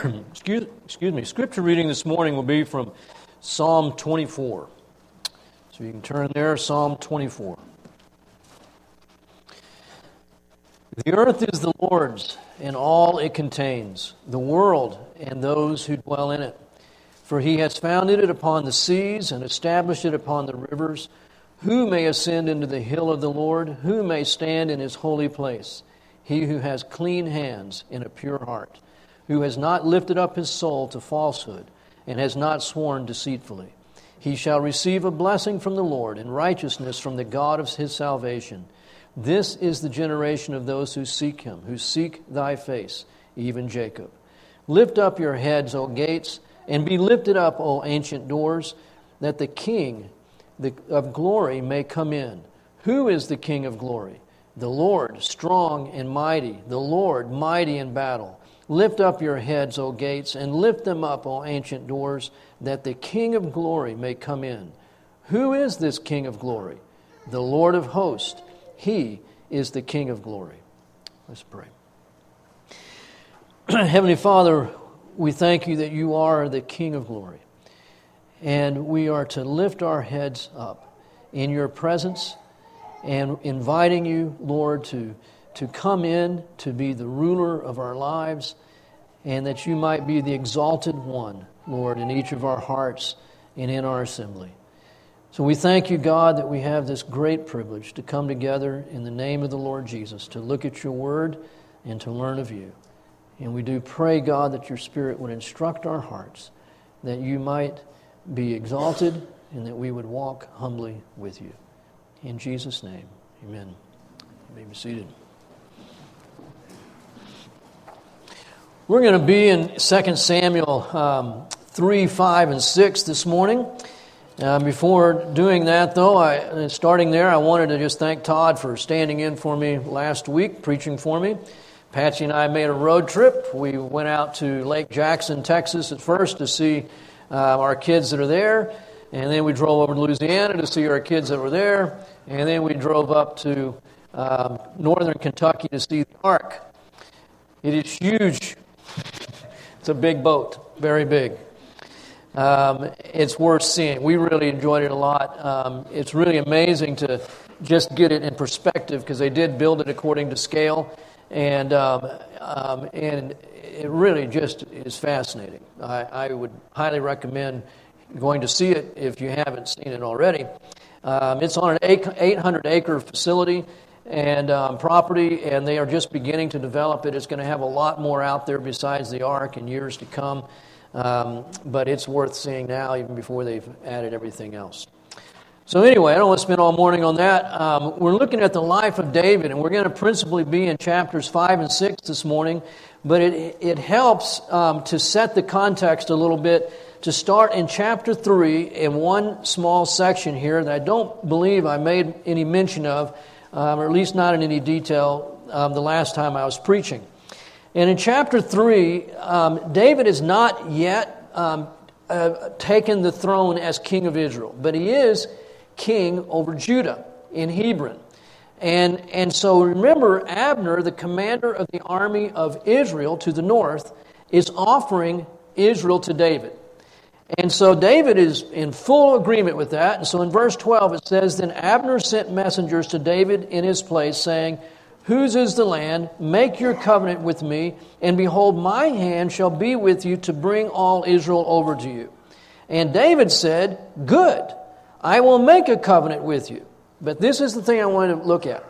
excuse, excuse me. Scripture reading this morning will be from Psalm 24. So you can turn there, Psalm 24. The earth is the Lord's and all it contains, the world and those who dwell in it. For he has founded it upon the seas and established it upon the rivers. Who may ascend into the hill of the Lord? Who may stand in his holy place? He who has clean hands and a pure heart, who has not lifted up his soul to falsehood and has not sworn deceitfully. He shall receive a blessing from the Lord and righteousness from the God of his salvation. This is the generation of those who seek him, who seek thy face, even Jacob. Lift up your heads, O gates, and be lifted up, O ancient doors, that the King of glory may come in. Who is the King of glory? The Lord, strong and mighty, the Lord, mighty in battle. Lift up your heads, O gates, and lift them up, O ancient doors, that the King of glory may come in. Who is this King of glory? The Lord of hosts. He is the King of glory. Let's pray. Heavenly Father, we thank you that you are the King of glory. And we are to lift our heads up in your presence and inviting you, Lord, to, to come in to be the ruler of our lives and that you might be the exalted one, Lord, in each of our hearts and in our assembly. So we thank you, God, that we have this great privilege to come together in the name of the Lord Jesus to look at your word and to learn of you. And we do pray, God, that your Spirit would instruct our hearts, that you might be exalted, and that we would walk humbly with you. In Jesus' name, amen. You may be seated. We're going to be in 2 Samuel um, 3, 5, and 6 this morning. Uh, before doing that, though, I, uh, starting there, I wanted to just thank Todd for standing in for me last week, preaching for me. Patsy and I made a road trip. We went out to Lake Jackson, Texas at first to see uh, our kids that are there, and then we drove over to Louisiana to see our kids that were there, and then we drove up to um, northern Kentucky to see the Ark. It is huge it's a big boat, very big. Um, it's worth seeing. We really enjoyed it a lot. Um, it's really amazing to just get it in perspective because they did build it according to scale, and um, um and it really just is fascinating. I, I, would highly recommend going to see it if you haven't seen it already. Um, it's on an 800 acre facility and um, property, and they are just beginning to develop it. It's going to have a lot more out there besides the ark in years to come, um, but it's worth seeing now, even before they've added everything else. So, anyway, I don't want to spend all morning on that. Um, we're looking at the life of David, and we're going to principally be in chapters 5 and 6 this morning, but it, it helps um, to set the context a little bit to start in chapter 3 in one small section here that I don't believe I made any mention of um, or at least not in any detail, um, the last time I was preaching. And in chapter 3, um, David is not yet um, uh, taken the throne as king of Israel, but he is king over Judah in Hebron. And, and so remember, Abner, the commander of the army of Israel to the north, is offering Israel to David. And so David is in full agreement with that. And so in verse 12 it says, Then Abner sent messengers to David in his place, saying, Whose is the land? Make your covenant with me, and behold, my hand shall be with you to bring all Israel over to you. And David said, Good, I will make a covenant with you. But this is the thing I want to look at.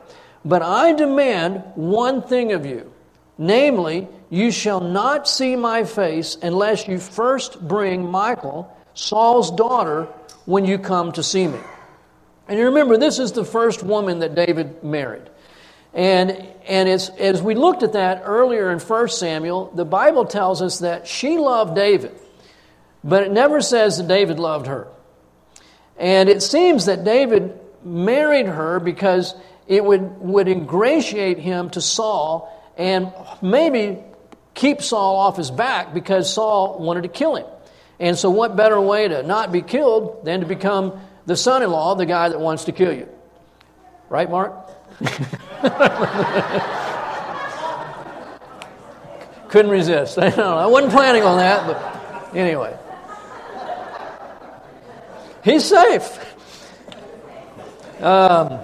But I demand one thing of you, namely, you shall not see my face unless you first bring Michal, Saul's daughter, when you come to see me. And you remember, this is the first woman that David married. And, and as we looked at that earlier in 1 Samuel, the Bible tells us that she loved David, but it never says that David loved her. And it seems that David married her because it would, would ingratiate him to Saul and maybe keep Saul off his back because Saul wanted to kill him. And so, what better way to not be killed than to become the son in law of the guy that wants to kill you? Right, Mark? Couldn't resist. I, know, I wasn't planning on that, but anyway. He's safe. Um,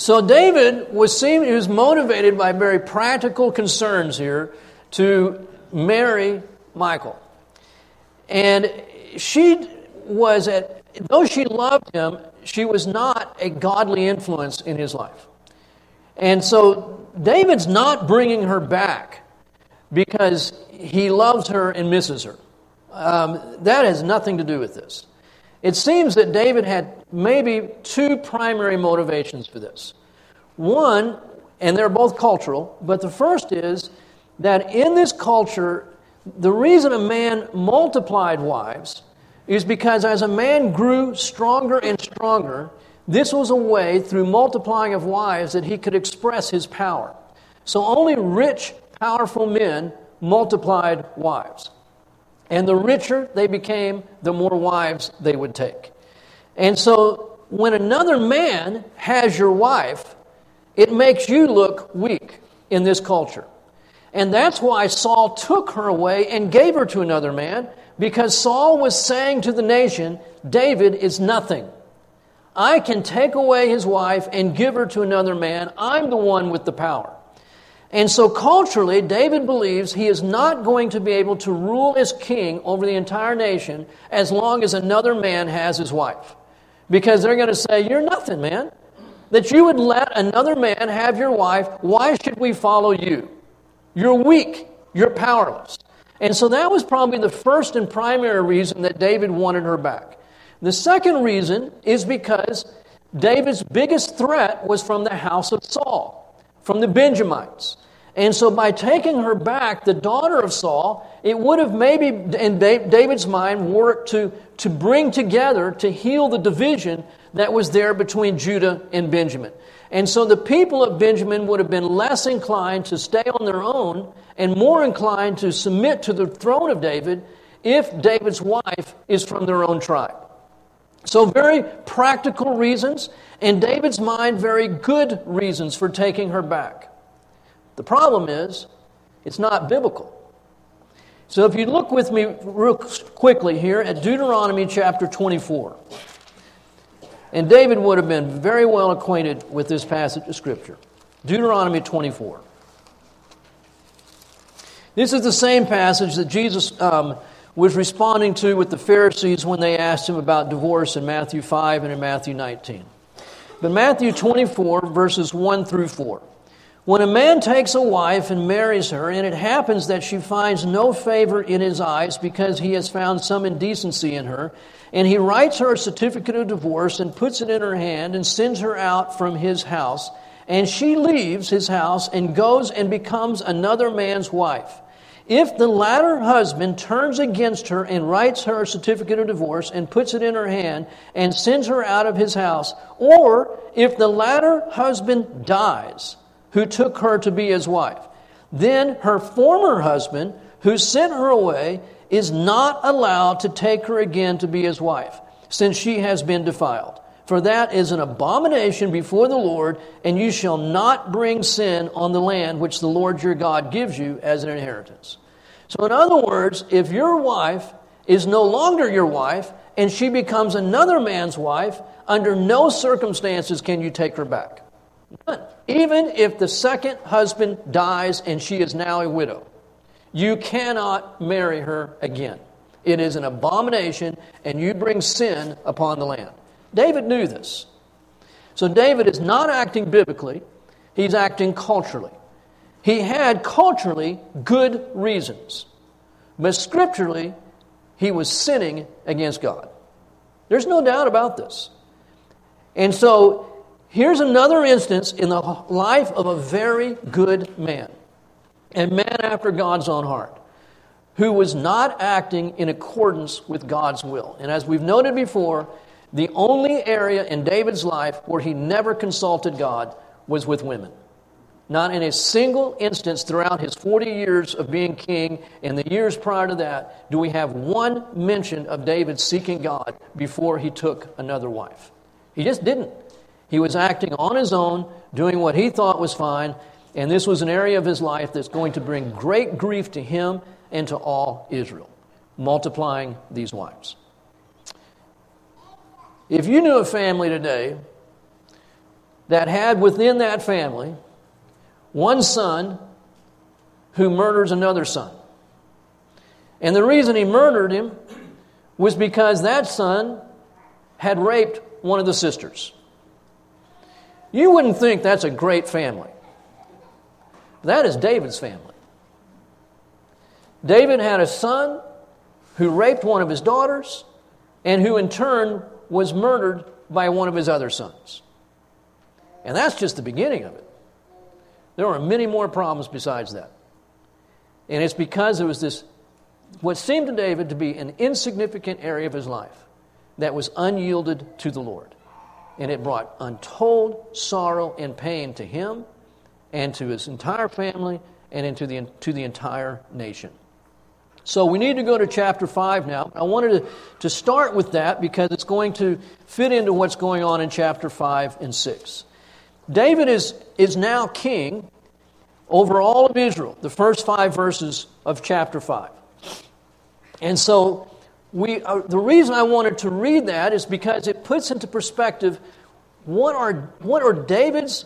so David was seen, he was motivated by very practical concerns here to marry Michal. And she was at, though she loved him, she was not a godly influence in his life. And so David's not bringing her back because he loves her and misses her. Um, that has nothing to do with this. It seems that David had maybe two primary motivations for this. One, and they're both cultural, but the first is that in this culture, the reason a man multiplied wives is because as a man grew stronger and stronger, this was a way through multiplying of wives that he could express his power. So only rich, powerful men multiplied wives. And the richer they became, the more wives they would take. And so when another man has your wife, it makes you look weak in this culture. And that's why Saul took her away and gave her to another man, because Saul was saying to the nation, David is nothing. I can take away his wife and give her to another man. I'm the one with the power. And so, culturally, David believes he is not going to be able to rule as king over the entire nation as long as another man has his wife. Because they're going to say, You're nothing, man. That you would let another man have your wife. Why should we follow you? You're weak. You're powerless. And so that was probably the first and primary reason that David wanted her back. The second reason is because David's biggest threat was from the house of Saul, from the Benjamites. And so, by taking her back, the daughter of Saul, it would have maybe, in David's mind, worked to, to bring together, to heal the division that was there between Judah and Benjamin. And so, the people of Benjamin would have been less inclined to stay on their own and more inclined to submit to the throne of David if David's wife is from their own tribe. So, very practical reasons, In David's mind, very good reasons for taking her back. The problem is, it's not biblical. So if you look with me real quickly here at Deuteronomy chapter 24. And David would have been very well acquainted with this passage of Scripture. Deuteronomy 24. This is the same passage that Jesus um, was responding to with the Pharisees when they asked him about divorce in Matthew 5 and in Matthew 19. But Matthew 24, verses 1 through 4. When a man takes a wife and marries her, and it happens that she finds no favor in his eyes because he has found some indecency in her, and he writes her a certificate of divorce and puts it in her hand and sends her out from his house, and she leaves his house and goes and becomes another man's wife. If the latter husband turns against her and writes her a certificate of divorce and puts it in her hand and sends her out of his house, or if the latter husband dies, who took her to be his wife. Then her former husband, who sent her away, is not allowed to take her again to be his wife, since she has been defiled. For that is an abomination before the Lord, and you shall not bring sin on the land which the Lord your God gives you as an inheritance. So, in other words, if your wife is no longer your wife and she becomes another man's wife, under no circumstances can you take her back. None. Even if the second husband dies and she is now a widow, you cannot marry her again. It is an abomination, and you bring sin upon the land. David knew this. So David is not acting biblically, he's acting culturally. He had culturally good reasons, but scripturally, he was sinning against God. There's no doubt about this. And so Here's another instance in the life of a very good man, a man after God's own heart, who was not acting in accordance with God's will. And as we've noted before, the only area in David's life where he never consulted God was with women. Not in a single instance throughout his 40 years of being king and the years prior to that do we have one mention of David seeking God before he took another wife. He just didn't. He was acting on his own, doing what he thought was fine. And this was an area of his life that's going to bring great grief to him and to all Israel, multiplying these wives. If you knew a family today that had within that family one son who murders another son, and the reason he murdered him was because that son had raped one of the sisters. You wouldn't think that's a great family. That is David's family. David had a son who raped one of his daughters and who in turn was murdered by one of his other sons. And that's just the beginning of it. There are many more problems besides that. And it's because there was this, what seemed to David to be an insignificant area of his life that was unyielded to the Lord. And it brought untold sorrow and pain to him and to his entire family and into the, to the entire nation. So we need to go to chapter 5 now. I wanted to, to start with that because it's going to fit into what's going on in chapter 5 and 6. David is, is now king over all of Israel, the first five verses of chapter 5. And so we, uh, the reason I wanted to read that is because it puts into perspective what are, what are David's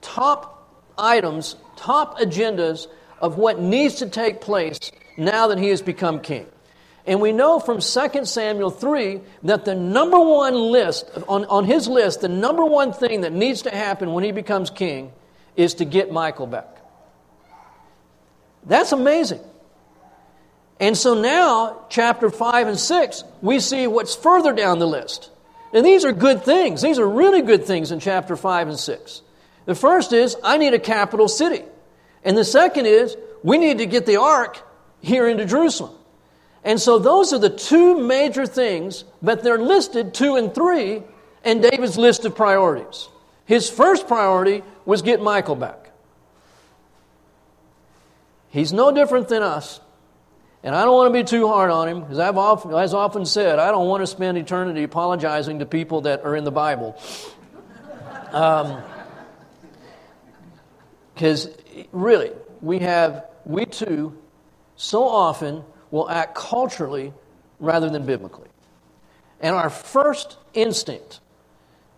top items, top agendas of what needs to take place now that he has become king. And we know from 2 Samuel 3 that the number one list, on, on his list, the number one thing that needs to happen when he becomes king is to get Michal back. That's amazing. And so now, chapter 5 and 6, we see what's further down the list. And these are good things. These are really good things in chapter 5 and 6. The first is, I need a capital city. And the second is, we need to get the ark here into Jerusalem. And so those are the two major things, but they're listed two and three in David's list of priorities. His first priority was get Michal back. He's no different than us. And I don't want to be too hard on him, because I've often, as often said, I don't want to spend eternity apologizing to people that are in the Bible. Um, because really, we have, we too, so often will act culturally rather than biblically. And our first instinct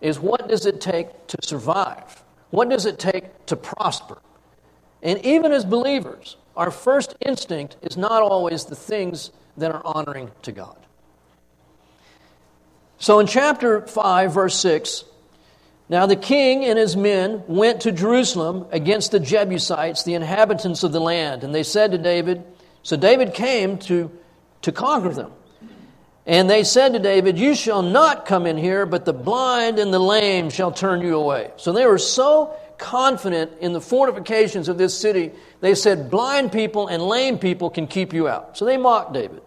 is what does it take to survive? What does it take to prosper? And even as believers, our first instinct is not always the things that are honoring to God. So in chapter 5, verse 6, now the king and his men went to Jerusalem against the Jebusites, the inhabitants of the land. And they said to David, So David came to, to conquer them. And they said to David, You shall not come in here, but the blind and the lame shall turn you away. So they were so confident in the fortifications of this city, they said, Blind people and lame people can keep you out. So they mocked David.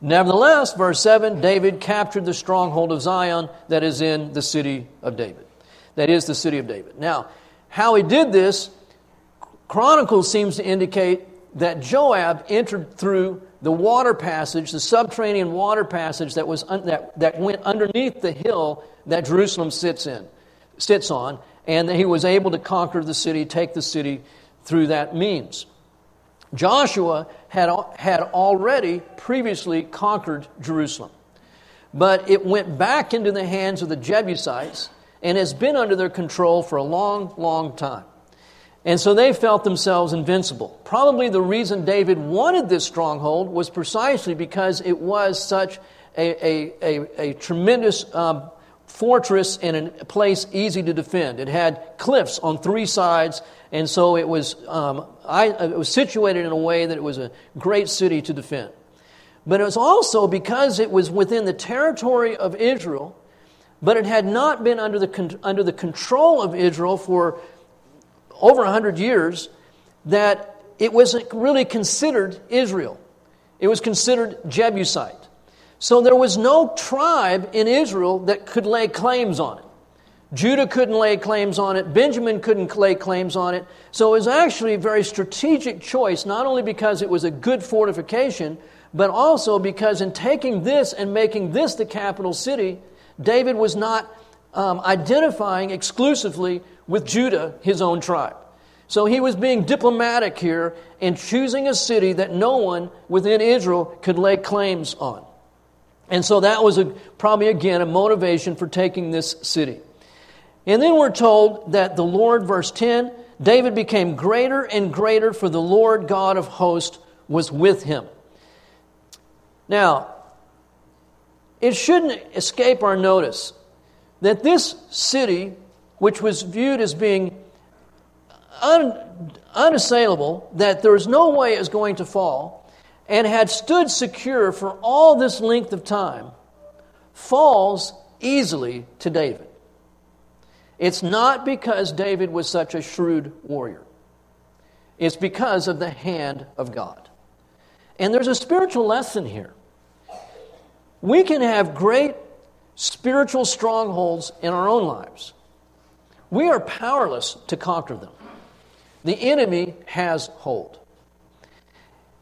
Nevertheless, verse 7 David captured the stronghold of Zion that is in the city of David. That is the city of David. Now, how he did this, Chronicles seems to indicate that Joab entered through the water passage, the subterranean water passage that, was un- that, that went underneath the hill that Jerusalem sits in, sits on, and that he was able to conquer the city, take the city through that means. Joshua had, had already previously conquered Jerusalem, but it went back into the hands of the Jebusites and has been under their control for a long, long time. And so they felt themselves invincible. Probably the reason David wanted this stronghold was precisely because it was such a, a, a, a tremendous um, fortress and a place easy to defend. It had cliffs on three sides and so it was, um, I, it was situated in a way that it was a great city to defend. But it was also because it was within the territory of Israel, but it had not been under the, under the control of Israel for over 100 years, that it wasn't really considered Israel. It was considered Jebusite. So there was no tribe in Israel that could lay claims on it. Judah couldn't lay claims on it. Benjamin couldn't lay claims on it. So it was actually a very strategic choice, not only because it was a good fortification, but also because in taking this and making this the capital city, David was not um, identifying exclusively with Judah, his own tribe. So he was being diplomatic here in choosing a city that no one within Israel could lay claims on. And so that was a, probably again a motivation for taking this city. And then we're told that the Lord, verse 10, David became greater and greater, for the Lord God of hosts was with him. Now, it shouldn't escape our notice that this city, which was viewed as being un, unassailable, that there was no way it was going to fall, and had stood secure for all this length of time, falls easily to David. It's not because David was such a shrewd warrior. It's because of the hand of God. And there's a spiritual lesson here. We can have great spiritual strongholds in our own lives. We are powerless to conquer them. The enemy has hold.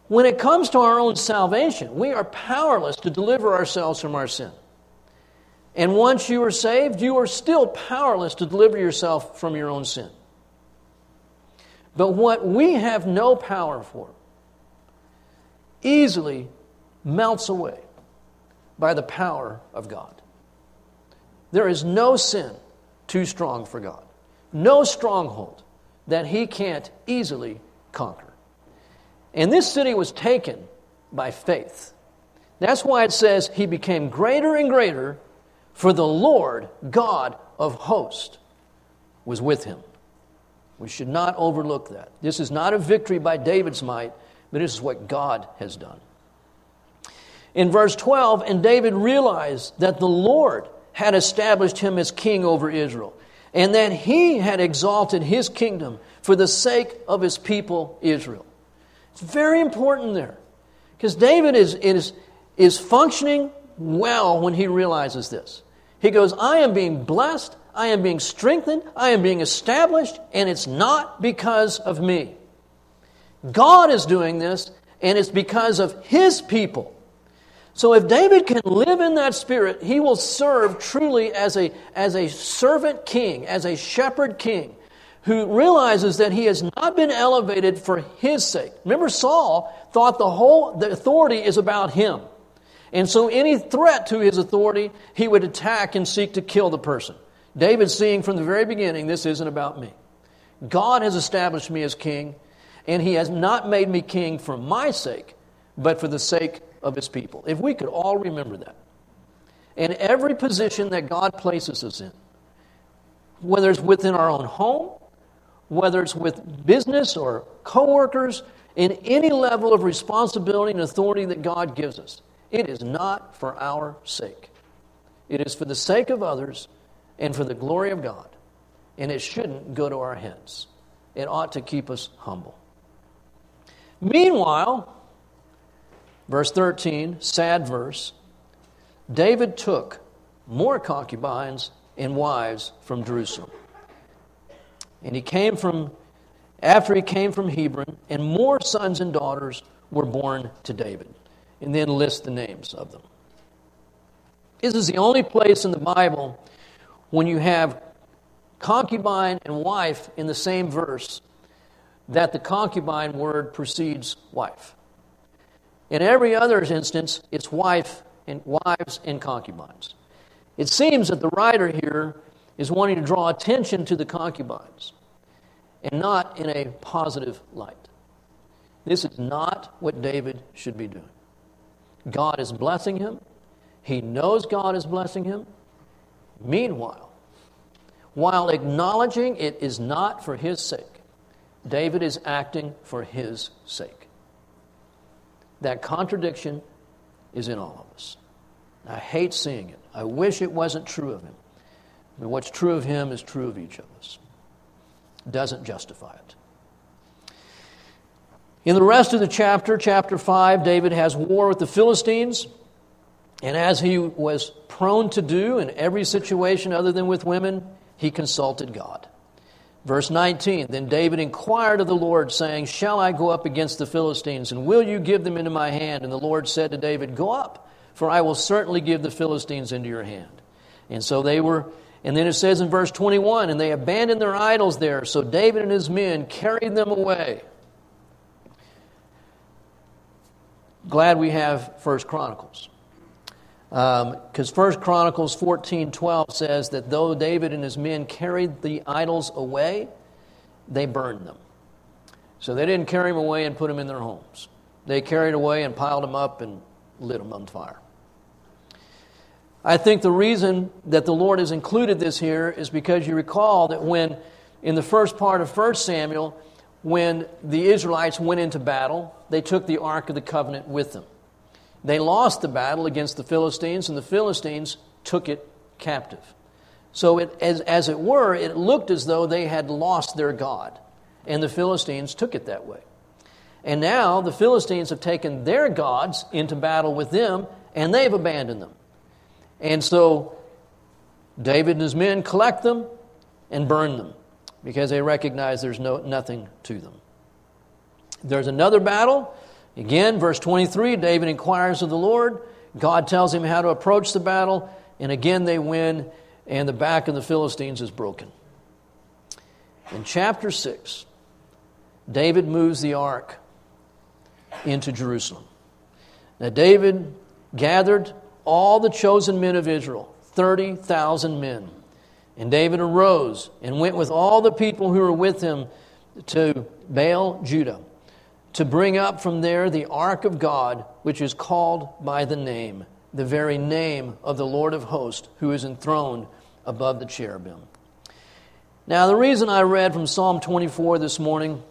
When it comes to our own salvation, we are powerless to deliver ourselves from our sin. And once you are saved, you are still powerless to deliver yourself from your own sin. But what we have no power for easily melts away by the power of God. There is no sin too strong for God, no stronghold that He can't easily conquer. And this city was taken by faith. That's why it says He became greater and greater for the Lord God of hosts was with him. We should not overlook that. This is not a victory by David's might, but this is what God has done. In verse 12, and David realized that the Lord had established him as king over Israel, and that he had exalted his kingdom for the sake of his people Israel. It's very important there. Because David is, is, is functioning well when he realizes this. He goes, I am being blessed, I am being strengthened, I am being established, and it's not because of me. God is doing this, and it's because of his people. So if David can live in that spirit, he will serve truly as a, as a servant king, as a shepherd king, who realizes that he has not been elevated for his sake. Remember, Saul thought the whole the authority is about him. And so, any threat to his authority, he would attack and seek to kill the person. David, seeing from the very beginning, this isn't about me. God has established me as king, and he has not made me king for my sake, but for the sake of his people. If we could all remember that. In every position that God places us in, whether it's within our own home, whether it's with business or coworkers, in any level of responsibility and authority that God gives us, it is not for our sake. It is for the sake of others and for the glory of God. And it shouldn't go to our heads. It ought to keep us humble. Meanwhile, verse 13, sad verse, David took more concubines and wives from Jerusalem. And he came from, after he came from Hebron, and more sons and daughters were born to David and then list the names of them. This is the only place in the Bible when you have concubine and wife in the same verse that the concubine word precedes wife. In every other instance, it's wife and wives and concubines. It seems that the writer here is wanting to draw attention to the concubines and not in a positive light. This is not what David should be doing. God is blessing him. He knows God is blessing him. Meanwhile, while acknowledging it is not for his sake, David is acting for his sake. That contradiction is in all of us. I hate seeing it. I wish it wasn't true of him. But what's true of him is true of each of us. Doesn't justify it. In the rest of the chapter, chapter 5, David has war with the Philistines. And as he was prone to do in every situation other than with women, he consulted God. Verse 19 Then David inquired of the Lord, saying, Shall I go up against the Philistines, and will you give them into my hand? And the Lord said to David, Go up, for I will certainly give the Philistines into your hand. And so they were And then it says in verse 21 and they abandoned their idols there, so David and his men carried them away. Glad we have First Chronicles. Because um, First Chronicles 14 12 says that though David and his men carried the idols away, they burned them. So they didn't carry them away and put them in their homes. They carried away and piled them up and lit them on fire. I think the reason that the Lord has included this here is because you recall that when, in the first part of 1 Samuel, when the Israelites went into battle, they took the Ark of the Covenant with them. They lost the battle against the Philistines, and the Philistines took it captive. So, it, as, as it were, it looked as though they had lost their God, and the Philistines took it that way. And now the Philistines have taken their gods into battle with them, and they've abandoned them. And so David and his men collect them and burn them because they recognize there's no, nothing to them. There's another battle. Again, verse 23 David inquires of the Lord. God tells him how to approach the battle. And again, they win, and the back of the Philistines is broken. In chapter 6, David moves the ark into Jerusalem. Now, David gathered all the chosen men of Israel, 30,000 men. And David arose and went with all the people who were with him to Baal, Judah, to bring up from there the ark of God, which is called by the name, the very name of the Lord of hosts, who is enthroned above the cherubim. Now, the reason I read from Psalm 24 this morning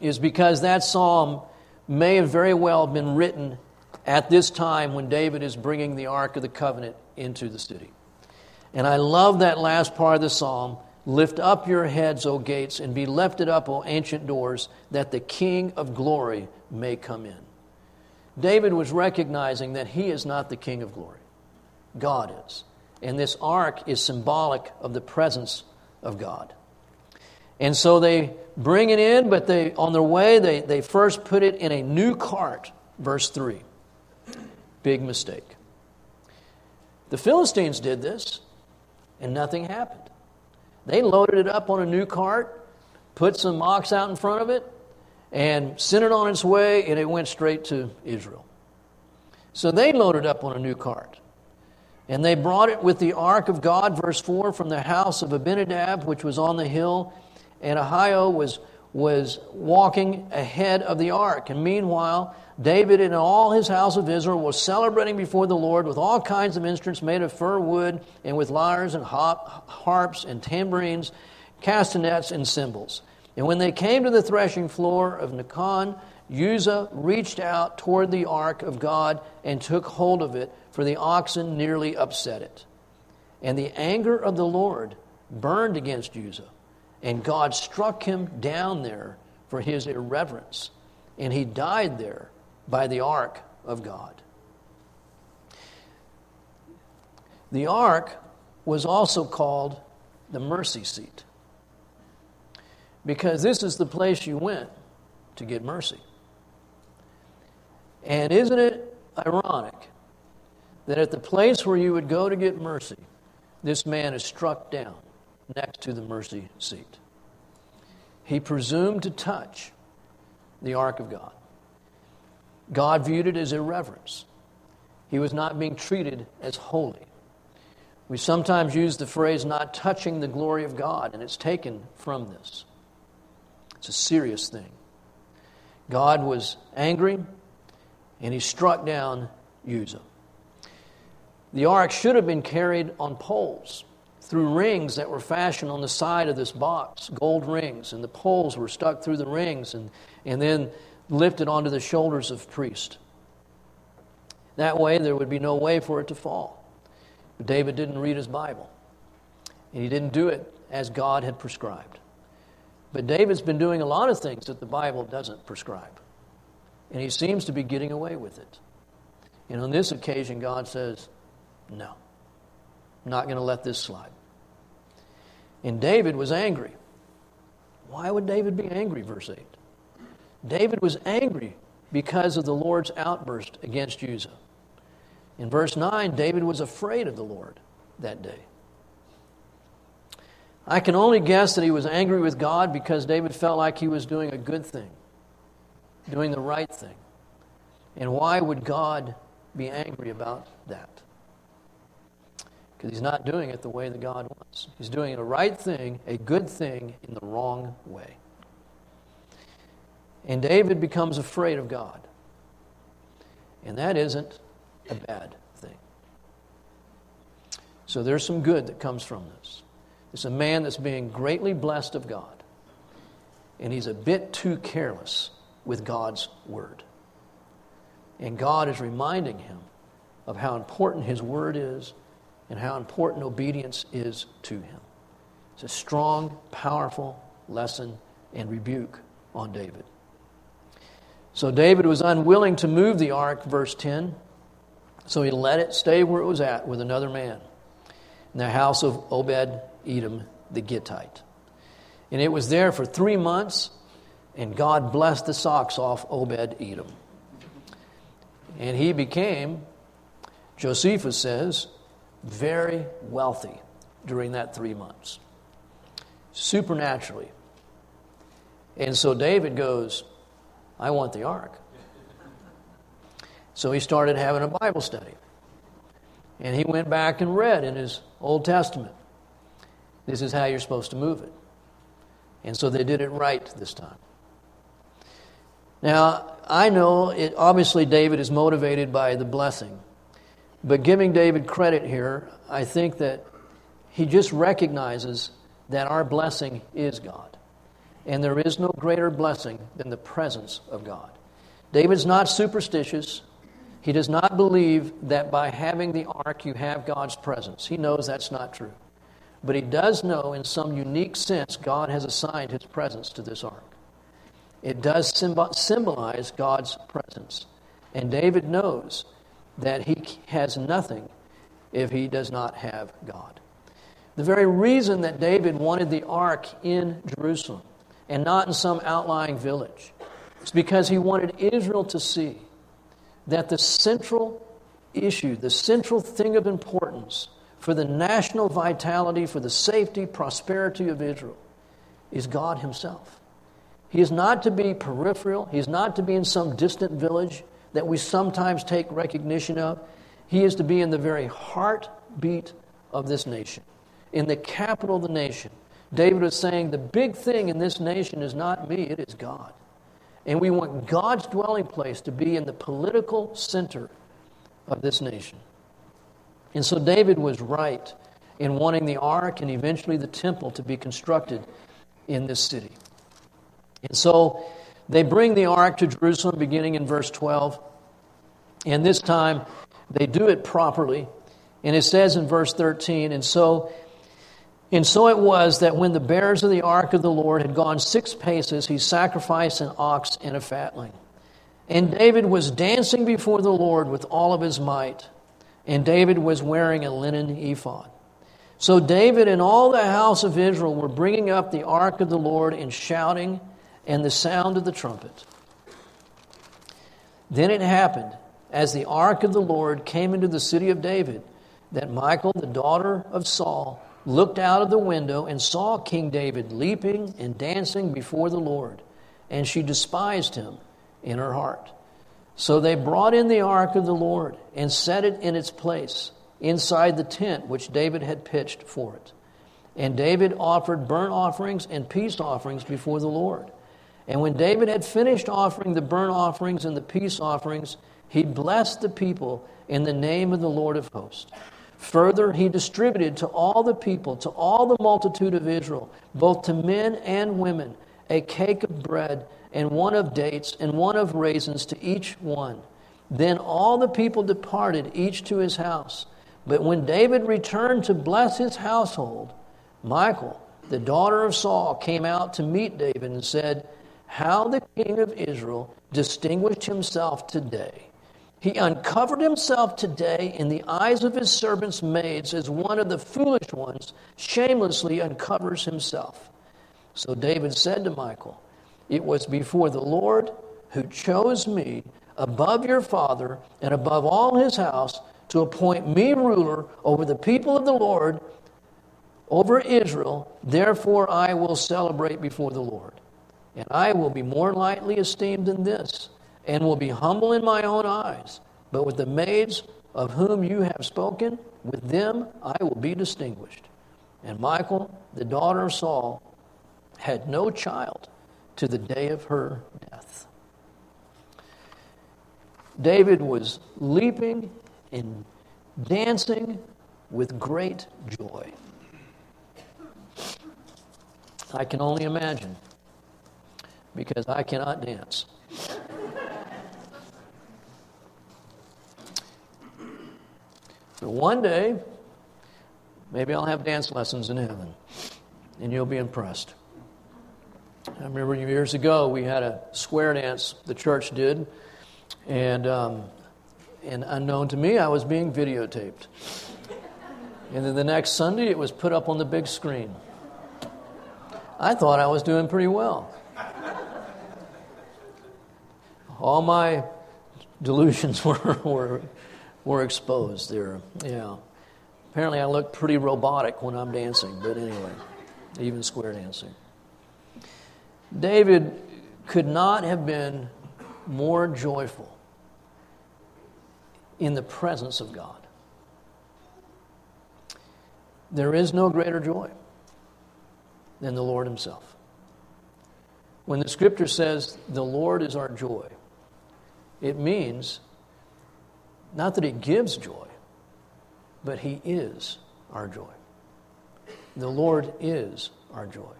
is because that psalm may have very well been written at this time when David is bringing the Ark of the Covenant into the city. And I love that last part of the psalm Lift up your heads, O gates, and be lifted up, O ancient doors, that the King of glory may come in. David was recognizing that he is not the King of glory, God is. And this ark is symbolic of the presence of God. And so they bring it in, but they, on their way, they, they first put it in a new cart, verse 3. Big mistake. The Philistines did this, and nothing happened. They loaded it up on a new cart, put some ox out in front of it, and sent it on its way, and it went straight to Israel. So they loaded up on a new cart. And they brought it with the ark of God, verse 4, from the house of Abinadab, which was on the hill. And Ahio was, was walking ahead of the ark. And meanwhile, David and all his house of Israel were celebrating before the Lord with all kinds of instruments made of fir wood and with lyres and harps and tambourines, castanets and cymbals. And when they came to the threshing floor of Nacon, Uzzah reached out toward the ark of God and took hold of it, for the oxen nearly upset it. And the anger of the Lord burned against Uzzah, and God struck him down there for his irreverence, and he died there by the ark of God. The ark was also called the mercy seat because this is the place you went to get mercy. And isn't it ironic that at the place where you would go to get mercy, this man is struck down next to the mercy seat? He presumed to touch the ark of God. God viewed it as irreverence. He was not being treated as holy. We sometimes use the phrase not touching the glory of God, and it's taken from this. It's a serious thing. God was angry, and he struck down Uzzah. The ark should have been carried on poles through rings that were fashioned on the side of this box, gold rings, and the poles were stuck through the rings, and, and then lifted onto the shoulders of priest. That way, there would be no way for it to fall. But David didn't read his Bible, and he didn't do it as God had prescribed. But David's been doing a lot of things that the Bible doesn't prescribe, and he seems to be getting away with it. And on this occasion, God says, No, I'm not going to let this slide. And David was angry. Why would David be angry, verse 8? David was angry because of the Lord's outburst against Uzzah. In verse 9, David was afraid of the Lord that day. I can only guess that he was angry with God because David felt like he was doing a good thing, doing the right thing. And why would God be angry about that? Because he's not doing it the way that God wants. He's doing the right thing, a good thing, in the wrong way. And David becomes afraid of God. And that isn't a bad thing. So there's some good that comes from this. It's a man that's being greatly blessed of God, and he's a bit too careless with God's word. And God is reminding him of how important his word is and how important obedience is to him. It's a strong, powerful lesson and rebuke on David. So David was unwilling to move the ark, verse 10, so he let it stay where it was at with another man in the house of Obed Edom the Gittite. And it was there for three months, and God blessed the socks off Obed Edom. And he became, Josephus says, very wealthy during that three months, supernaturally. And so David goes, I want the ark. So he started having a Bible study. And he went back and read in his Old Testament. This is how you're supposed to move it. And so they did it right this time. Now, I know it, obviously David is motivated by the blessing. But giving David credit here, I think that he just recognizes that our blessing is God. And there is no greater blessing than the presence of God. David's not superstitious. He does not believe that by having the ark you have God's presence. He knows that's not true. But he does know, in some unique sense, God has assigned his presence to this ark. It does symbolize God's presence. And David knows that he has nothing if he does not have God. The very reason that David wanted the ark in Jerusalem and not in some outlying village is because he wanted Israel to see that the central issue, the central thing of importance for the national vitality, for the safety, prosperity of Israel is God Himself. He is not to be peripheral, He is not to be in some distant village that we sometimes take recognition of. He is to be in the very heartbeat of this nation, in the capital of the nation. David was saying, The big thing in this nation is not me, it is God. And we want God's dwelling place to be in the political center of this nation. And so David was right in wanting the ark and eventually the temple to be constructed in this city. And so they bring the ark to Jerusalem beginning in verse 12. And this time they do it properly. And it says in verse 13, and so and so it was that when the bearers of the ark of the Lord had gone six paces, he sacrificed an ox and a fatling. And David was dancing before the Lord with all of his might and David was wearing a linen ephod. So David and all the house of Israel were bringing up the ark of the Lord in shouting and the sound of the trumpet. Then it happened, as the ark of the Lord came into the city of David, that Michal, the daughter of Saul, looked out of the window and saw King David leaping and dancing before the Lord, and she despised him in her heart. So they brought in the ark of the Lord and set it in its place inside the tent which David had pitched for it. And David offered burnt offerings and peace offerings before the Lord. And when David had finished offering the burnt offerings and the peace offerings, he blessed the people in the name of the Lord of hosts. Further, he distributed to all the people, to all the multitude of Israel, both to men and women, a cake of bread and one of dates, and one of raisins to each one. Then all the people departed, each to his house. But when David returned to bless his household, Michal, the daughter of Saul, came out to meet David and said, How the king of Israel distinguished himself today. He uncovered himself today in the eyes of his servants' maids as one of the foolish ones shamelessly uncovers himself. So David said to Michal, it was before the Lord who chose me above your father and above all his house to appoint me ruler over the people of the Lord, over Israel, therefore I will celebrate before the Lord. And I will be more lightly esteemed than this, and will be humble in my own eyes. But with the maids of whom you have spoken, with them I will be distinguished. And Michal, the daughter of Saul, had no child to the day of her death. David was leaping and dancing with great joy. I can only imagine because I cannot dance. But one day, maybe I'll have dance lessons in heaven, and you'll be impressed. I remember years ago we had a square dance the church did, and um, and unknown to me, I was being videotaped. And then the next Sunday, it was put up on the big screen. I thought I was doing pretty well. All my delusions were, were, were exposed there. Yeah. Apparently, I look pretty robotic when I'm dancing, but anyway, even square dancing. David could not have been more joyful in the presence of God. There is no greater joy than the Lord Himself. When the scripture says the Lord is our joy, it means not that He gives joy, but He is our joy. The Lord is our joy.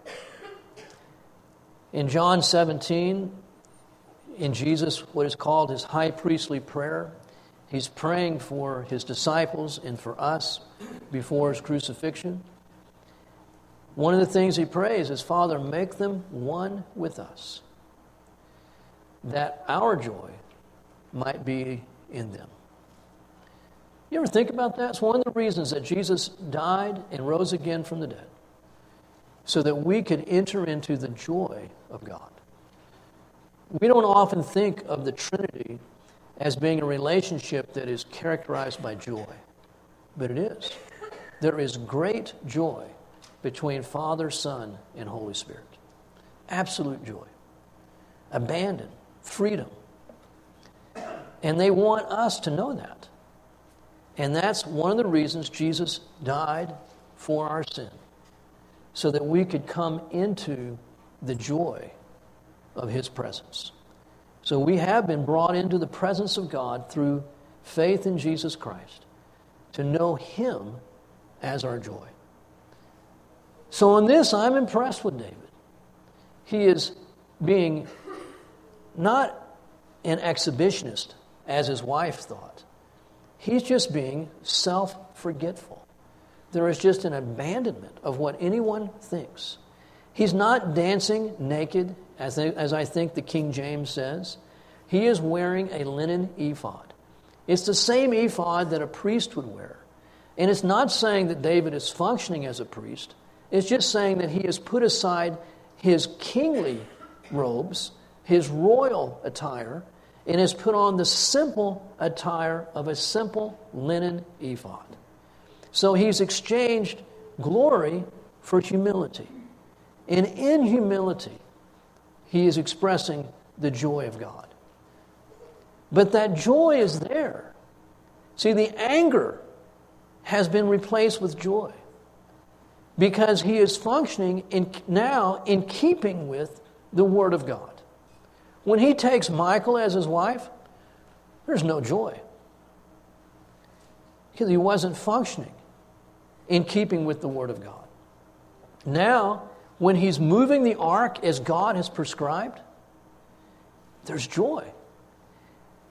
In John 17, in Jesus, what is called his high priestly prayer, he's praying for his disciples and for us before his crucifixion. One of the things he prays is, Father, make them one with us, that our joy might be in them. You ever think about that? It's one of the reasons that Jesus died and rose again from the dead, so that we could enter into the joy of God. We don't often think of the Trinity as being a relationship that is characterized by joy, but it is. There is great joy between Father, Son, and Holy Spirit. Absolute joy, abandon, freedom. And they want us to know that. And that's one of the reasons Jesus died for our sin, so that we could come into the joy of His presence. So we have been brought into the presence of God through faith in Jesus Christ to know Him as our joy. So, in this, I'm impressed with David. He is being not an exhibitionist, as his wife thought. He's just being self forgetful. There is just an abandonment of what anyone thinks. He's not dancing naked, as, as I think the King James says. He is wearing a linen ephod. It's the same ephod that a priest would wear. And it's not saying that David is functioning as a priest, it's just saying that he has put aside his kingly robes, his royal attire, and has put on the simple attire of a simple linen ephod. So he's exchanged glory for humility. And in humility, he is expressing the joy of God. But that joy is there. See, the anger has been replaced with joy because he is functioning in, now in keeping with the Word of God. When he takes Michal as his wife, there's no joy because he wasn't functioning in keeping with the Word of God. Now, when he's moving the ark as God has prescribed, there's joy.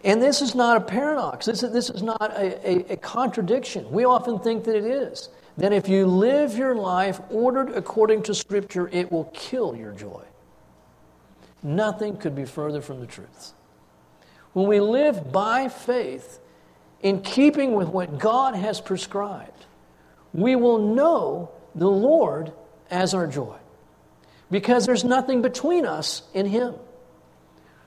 And this is not a paradox. This is, this is not a, a, a contradiction. We often think that it is. That if you live your life ordered according to Scripture, it will kill your joy. Nothing could be further from the truth. When we live by faith, in keeping with what God has prescribed, we will know the Lord as our joy. Because there's nothing between us and Him.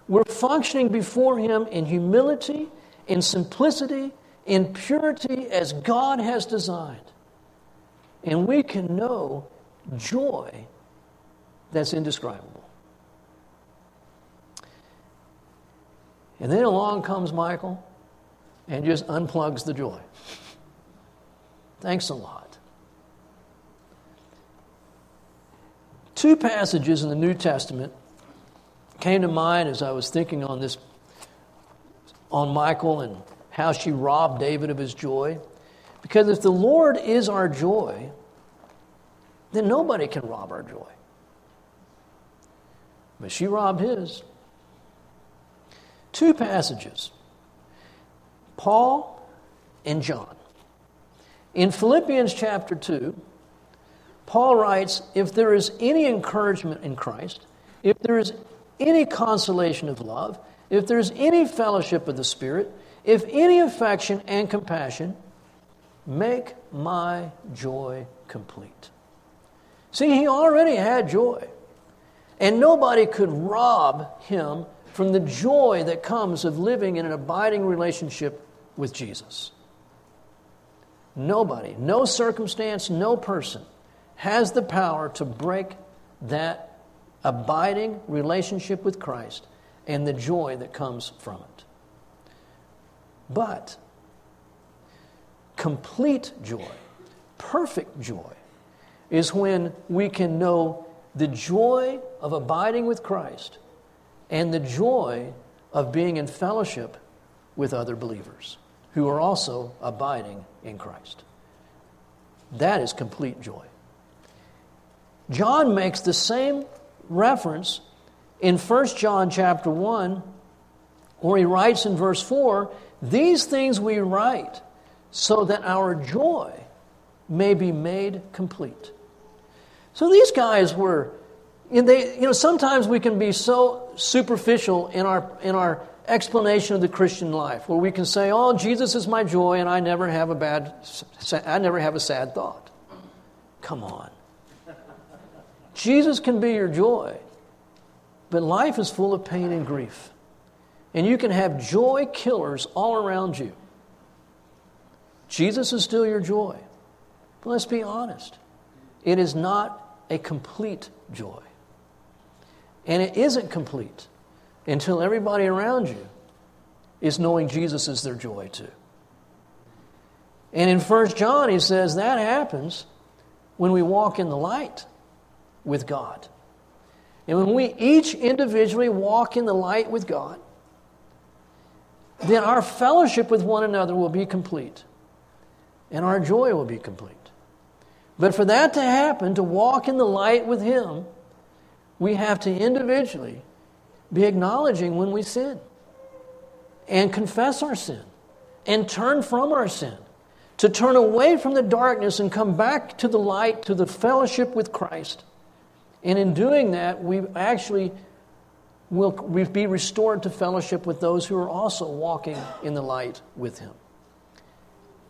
We're functioning before Him in humility, in simplicity, in purity as God has designed. And we can know joy that's indescribable. And then along comes Michal and just unplugs the joy. Thanks a lot. Two passages in the New Testament came to mind as I was thinking on this, on Michal and how she robbed David of his joy. Because if the Lord is our joy, then nobody can rob our joy. But she robbed his. Two passages Paul and John. In Philippians chapter 2, Paul writes If there is any encouragement in Christ, if there is any consolation of love, if there's any fellowship of the Spirit, if any affection and compassion, make my joy complete. See, he already had joy. And nobody could rob him from the joy that comes of living in an abiding relationship with Jesus. Nobody, no circumstance, no person has the power to break that abiding relationship with Christ and the joy that comes from it. But complete joy, perfect joy, is when we can know the joy of abiding with Christ and the joy of being in fellowship with other believers who are also abiding in Christ. That is complete joy. John makes the same reference in 1 John chapter 1 where he writes in verse 4, these things we write so that our joy may be made complete. So these guys were, they, you know, sometimes we can be so superficial in our, in our explanation of the Christian life, where we can say, "Oh, Jesus is my joy, and I never have a bad, I never have a sad thought." Come on, Jesus can be your joy, but life is full of pain and grief, and you can have joy killers all around you. Jesus is still your joy, but let's be honest, it is not a complete joy. And it isn't complete until everybody around you is knowing Jesus is their joy too. And in 1 John, he says that happens when we walk in the light with God. And when we each individually walk in the light with God, then our fellowship with one another will be complete and our joy will be complete. But for that to happen, to walk in the light with Him, we have to individually be acknowledging when we sin and confess our sin and turn from our sin. To turn away from the darkness and come back to the light, to the fellowship with Christ. And in doing that, we actually will be restored to fellowship with those who are also walking in the light with Him.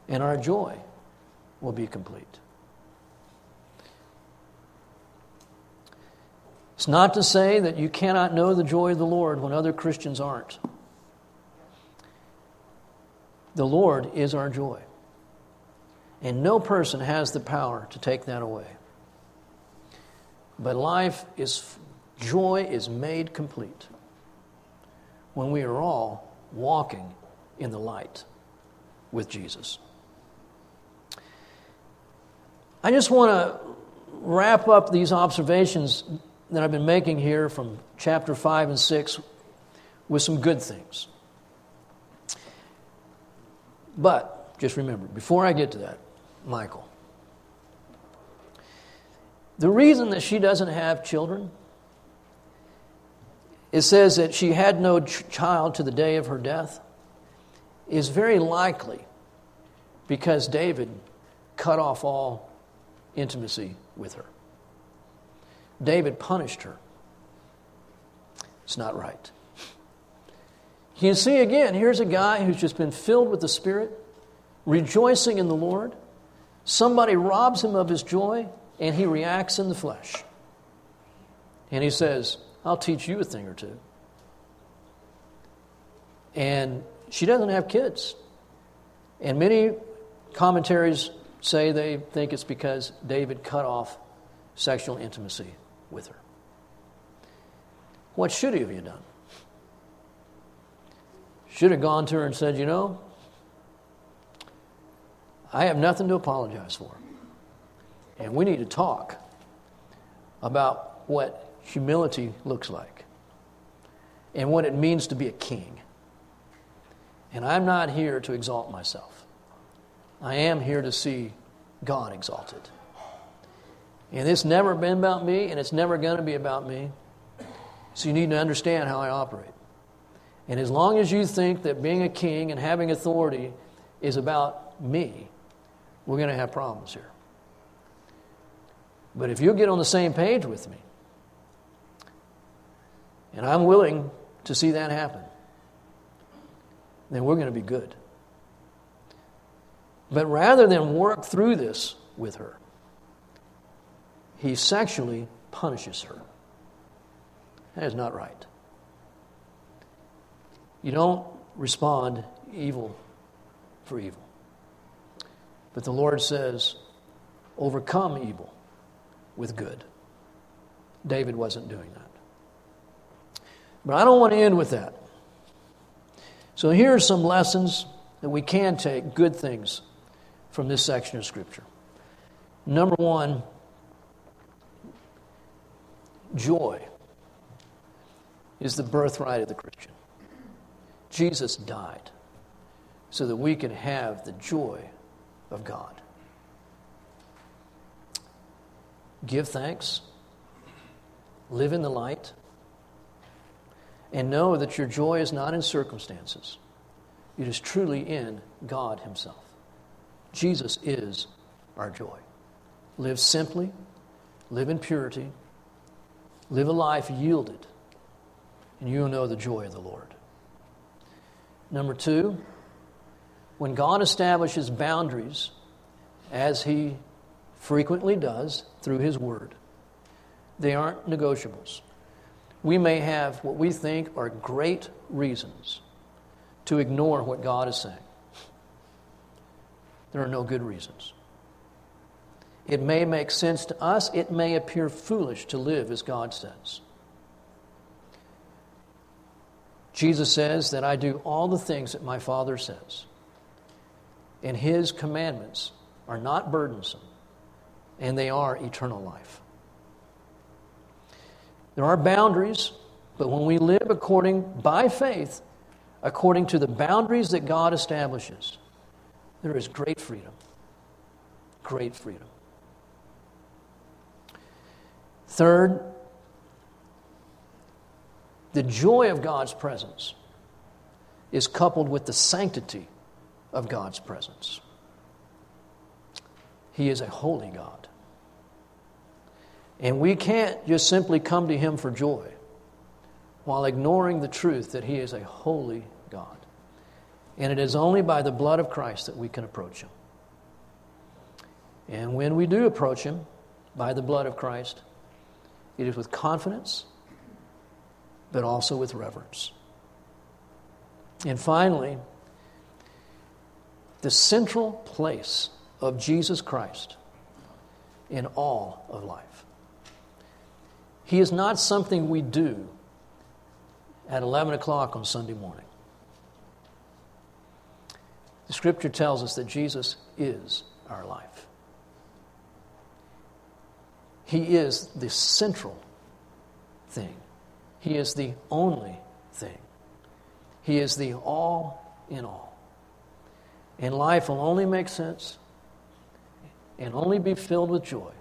And our joy will be complete. It's not to say that you cannot know the joy of the Lord when other Christians aren't. The Lord is our joy. And no person has the power to take that away. But life is, joy is made complete when we are all walking in the light with Jesus. I just want to wrap up these observations that I've been making here from chapter 5 and 6 with some good things. But just remember, before I get to that, Michal, the reason that she doesn't have children, it says that she had no ch- child to the day of her death, is very likely because David cut off all intimacy with her. David punished her. It's not right. You see again, here's a guy who's just been filled with the Spirit, rejoicing in the Lord. Somebody robs him of his joy, and he reacts in the flesh. And he says, I'll teach you a thing or two. And she doesn't have kids. And many commentaries say they think it's because David cut off sexual intimacy with her. What should he have done? Should have gone to her and said, You know, I have nothing to apologize for. And we need to talk about what humility looks like and what it means to be a king. And I'm not here to exalt myself, I am here to see God exalted. And it's never been about me, and it's never going to be about me. So you need to understand how I operate. And as long as you think that being a king and having authority is about me, we're going to have problems here. But if you'll get on the same page with me, and I'm willing to see that happen, then we're going to be good. But rather than work through this with her, he sexually punishes her. That is not right. You don't respond evil for evil. But the Lord says, overcome evil with good. David wasn't doing that. But I don't want to end with that. So here are some lessons that we can take, good things, from this section of Scripture. Number one, joy is the birthright of the Christian. Jesus died so that we can have the joy of God. Give thanks, live in the light, and know that your joy is not in circumstances. It is truly in God Himself. Jesus is our joy. Live simply, live in purity, live a life yielded, and you will know the joy of the Lord. Number two, when God establishes boundaries, as He frequently does through His Word, they aren't negotiables. We may have what we think are great reasons to ignore what God is saying. There are no good reasons. It may make sense to us, it may appear foolish to live as God says. Jesus says that I do all the things that my Father says and his commandments are not burdensome, and they are eternal life. There are boundaries, but when we live according, by faith, according to the boundaries that God establishes, there is great freedom. Great freedom. Third, the joy of God's presence is coupled with the sanctity of God's presence. He is a holy God. And we can't just simply come to Him for joy while ignoring the truth that He is a holy God. And it is only by the blood of Christ that we can approach Him. And when we do approach Him by the blood of Christ, it is with confidence, but also with reverence. And finally, the central place of Jesus Christ in all of life. He is not something we do at 11 o'clock on Sunday morning. The scripture tells us that Jesus is our life. He is the central thing, He is the only thing, He is the all in all. And life will only make sense and only be filled with joy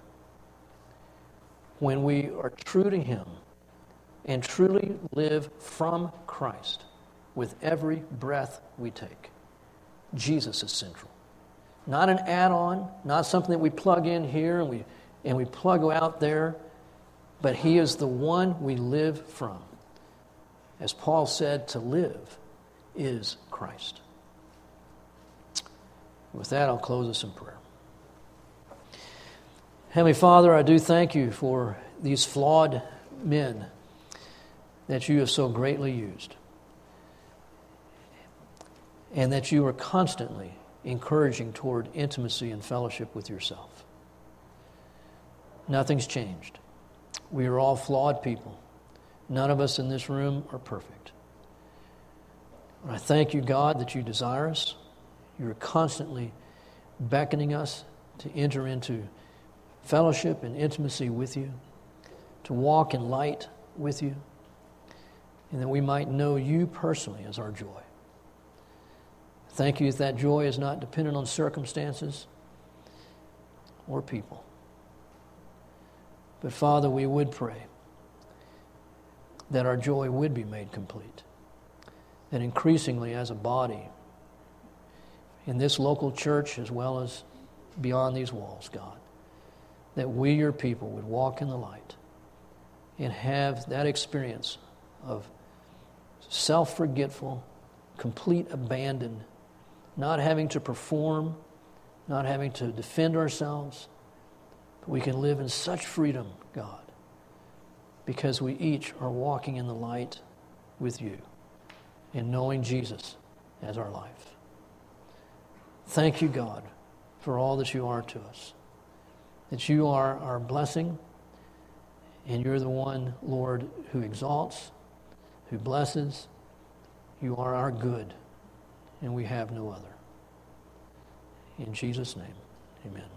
when we are true to Him and truly live from Christ with every breath we take. Jesus is central. Not an add on, not something that we plug in here and we, and we plug out there, but He is the one we live from. As Paul said, to live is Christ. With that, I'll close us in prayer. Heavenly Father, I do thank you for these flawed men that you have so greatly used, and that you are constantly encouraging toward intimacy and fellowship with yourself. Nothing's changed. We are all flawed people. None of us in this room are perfect. And I thank you, God, that you desire us. You're constantly beckoning us to enter into fellowship and intimacy with you, to walk in light with you, and that we might know you personally as our joy. Thank you that that joy is not dependent on circumstances or people. But Father, we would pray that our joy would be made complete. And increasingly, as a body, in this local church as well as beyond these walls, God, that we, your people, would walk in the light and have that experience of self forgetful, complete abandon, not having to perform, not having to defend ourselves. We can live in such freedom, God, because we each are walking in the light with you and knowing Jesus as our life. Thank you, God, for all that you are to us. That you are our blessing, and you're the one, Lord, who exalts, who blesses. You are our good, and we have no other. In Jesus' name, amen.